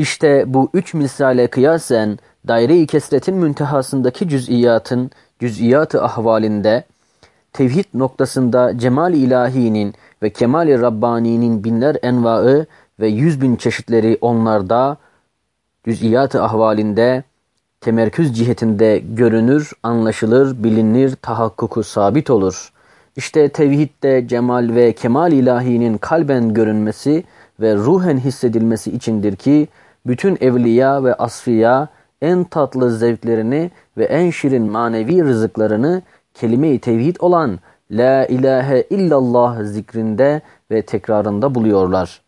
İşte bu üç misale kıyasen daire-i kesretin müntehasındaki cüz'iyatın, cüz'iyatı ahvalinde, tevhid noktasında cemal ilahinin ve kemal-i Rabbani'nin binler envaı ve yüz bin çeşitleri onlarda, cüz'iyat-ı ahvalinde, temerküz cihetinde görünür, anlaşılır, bilinir, tahakkuku sabit olur. İşte tevhidde cemal ve kemal ilahinin kalben görünmesi ve ruhen hissedilmesi içindir ki, bütün evliya ve asfiya en tatlı zevklerini ve en şirin manevi rızıklarını kelime-i tevhid olan La ilahe illallah zikrinde ve tekrarında buluyorlar.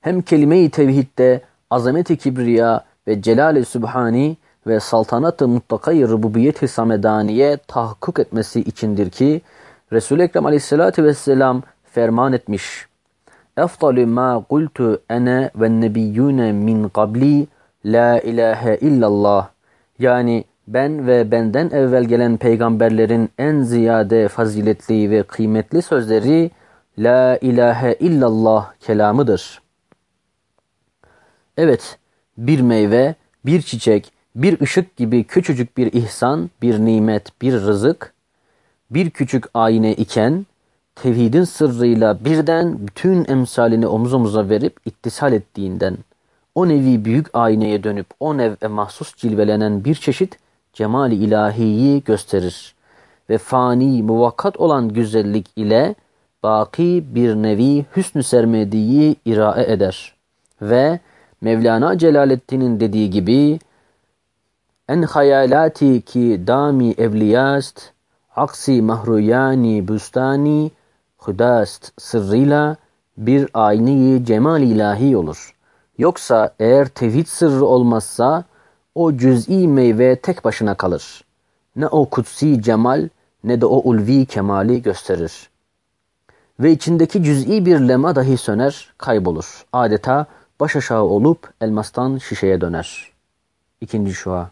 Hem kelime-i tevhidde azamet-i kibriya ve celal-i sübhani ve saltanat-ı mutlakayı rububiyet-i samedaniye tahakkuk etmesi içindir ki Resul-i Ekrem aleyhissalatü vesselam ferman etmiş. Ma kultu ene ve nebiyyune min qabli la ilahe illallah. Yani ben ve benden evvel gelen peygamberlerin en ziyade faziletli ve kıymetli sözleri La ilahe illallah kelamıdır. Evet, bir meyve, bir çiçek, bir ışık gibi küçücük bir ihsan, bir nimet, bir rızık, bir küçük ayine iken, tevhidin sırrıyla birden bütün emsalini omuz omuza verip ittisal ettiğinden, o nevi büyük ayneye dönüp o nev'e mahsus cilvelenen bir çeşit cemali ilahiyi gösterir. Ve fani, muvakkat olan güzellik ile baki bir nevi hüsnü sermediği irae eder. Ve Mevlana Celaleddin'in dediği gibi en hayalati ki dami evliyast aksi mahruyani bustani hudast sırrıyla bir ayni cemal ilahi olur. Yoksa eğer tevhid sırrı olmazsa o cüz'i meyve tek başına kalır. Ne o kutsi cemal ne de o ulvi kemali gösterir. Ve içindeki cüz'i bir lema dahi söner, kaybolur. Adeta baş aşağı olup elmastan şişeye döner. İkinci şua.